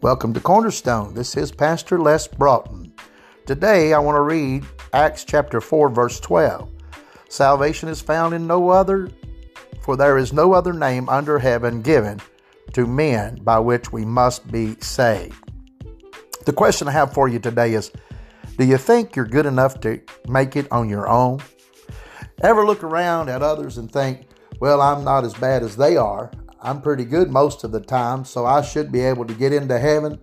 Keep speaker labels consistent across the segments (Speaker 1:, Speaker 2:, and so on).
Speaker 1: Welcome to Cornerstone. This is Pastor Les Broughton. Today I want to read Acts chapter 4, verse 12. Salvation is found in no other, for there is no other name under heaven given to men by which we must be saved. The question I have for you today is Do you think you're good enough to make it on your own? Ever look around at others and think, well, I'm not as bad as they are. I'm pretty good most of the time, so I should be able to get into heaven.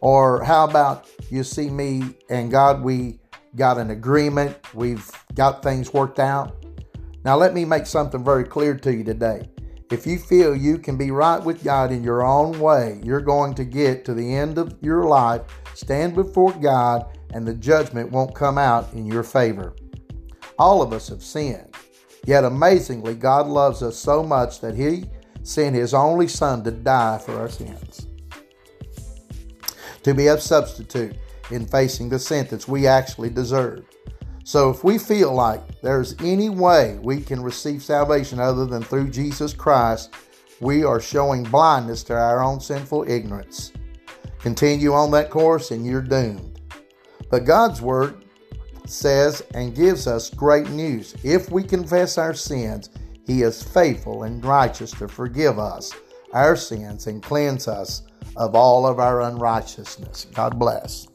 Speaker 1: Or how about you see me and God, we got an agreement, we've got things worked out. Now, let me make something very clear to you today. If you feel you can be right with God in your own way, you're going to get to the end of your life, stand before God, and the judgment won't come out in your favor. All of us have sinned. Yet amazingly, God loves us so much that He sent his only son to die for our sins, to be a substitute in facing the sentence we actually deserve. So if we feel like there's any way we can receive salvation other than through Jesus Christ, we are showing blindness to our own sinful ignorance. Continue on that course and you're doomed. But God's Word says and gives us great news. If we confess our sins, he is faithful and righteous to forgive us our sins and cleanse us of all of our unrighteousness. God bless.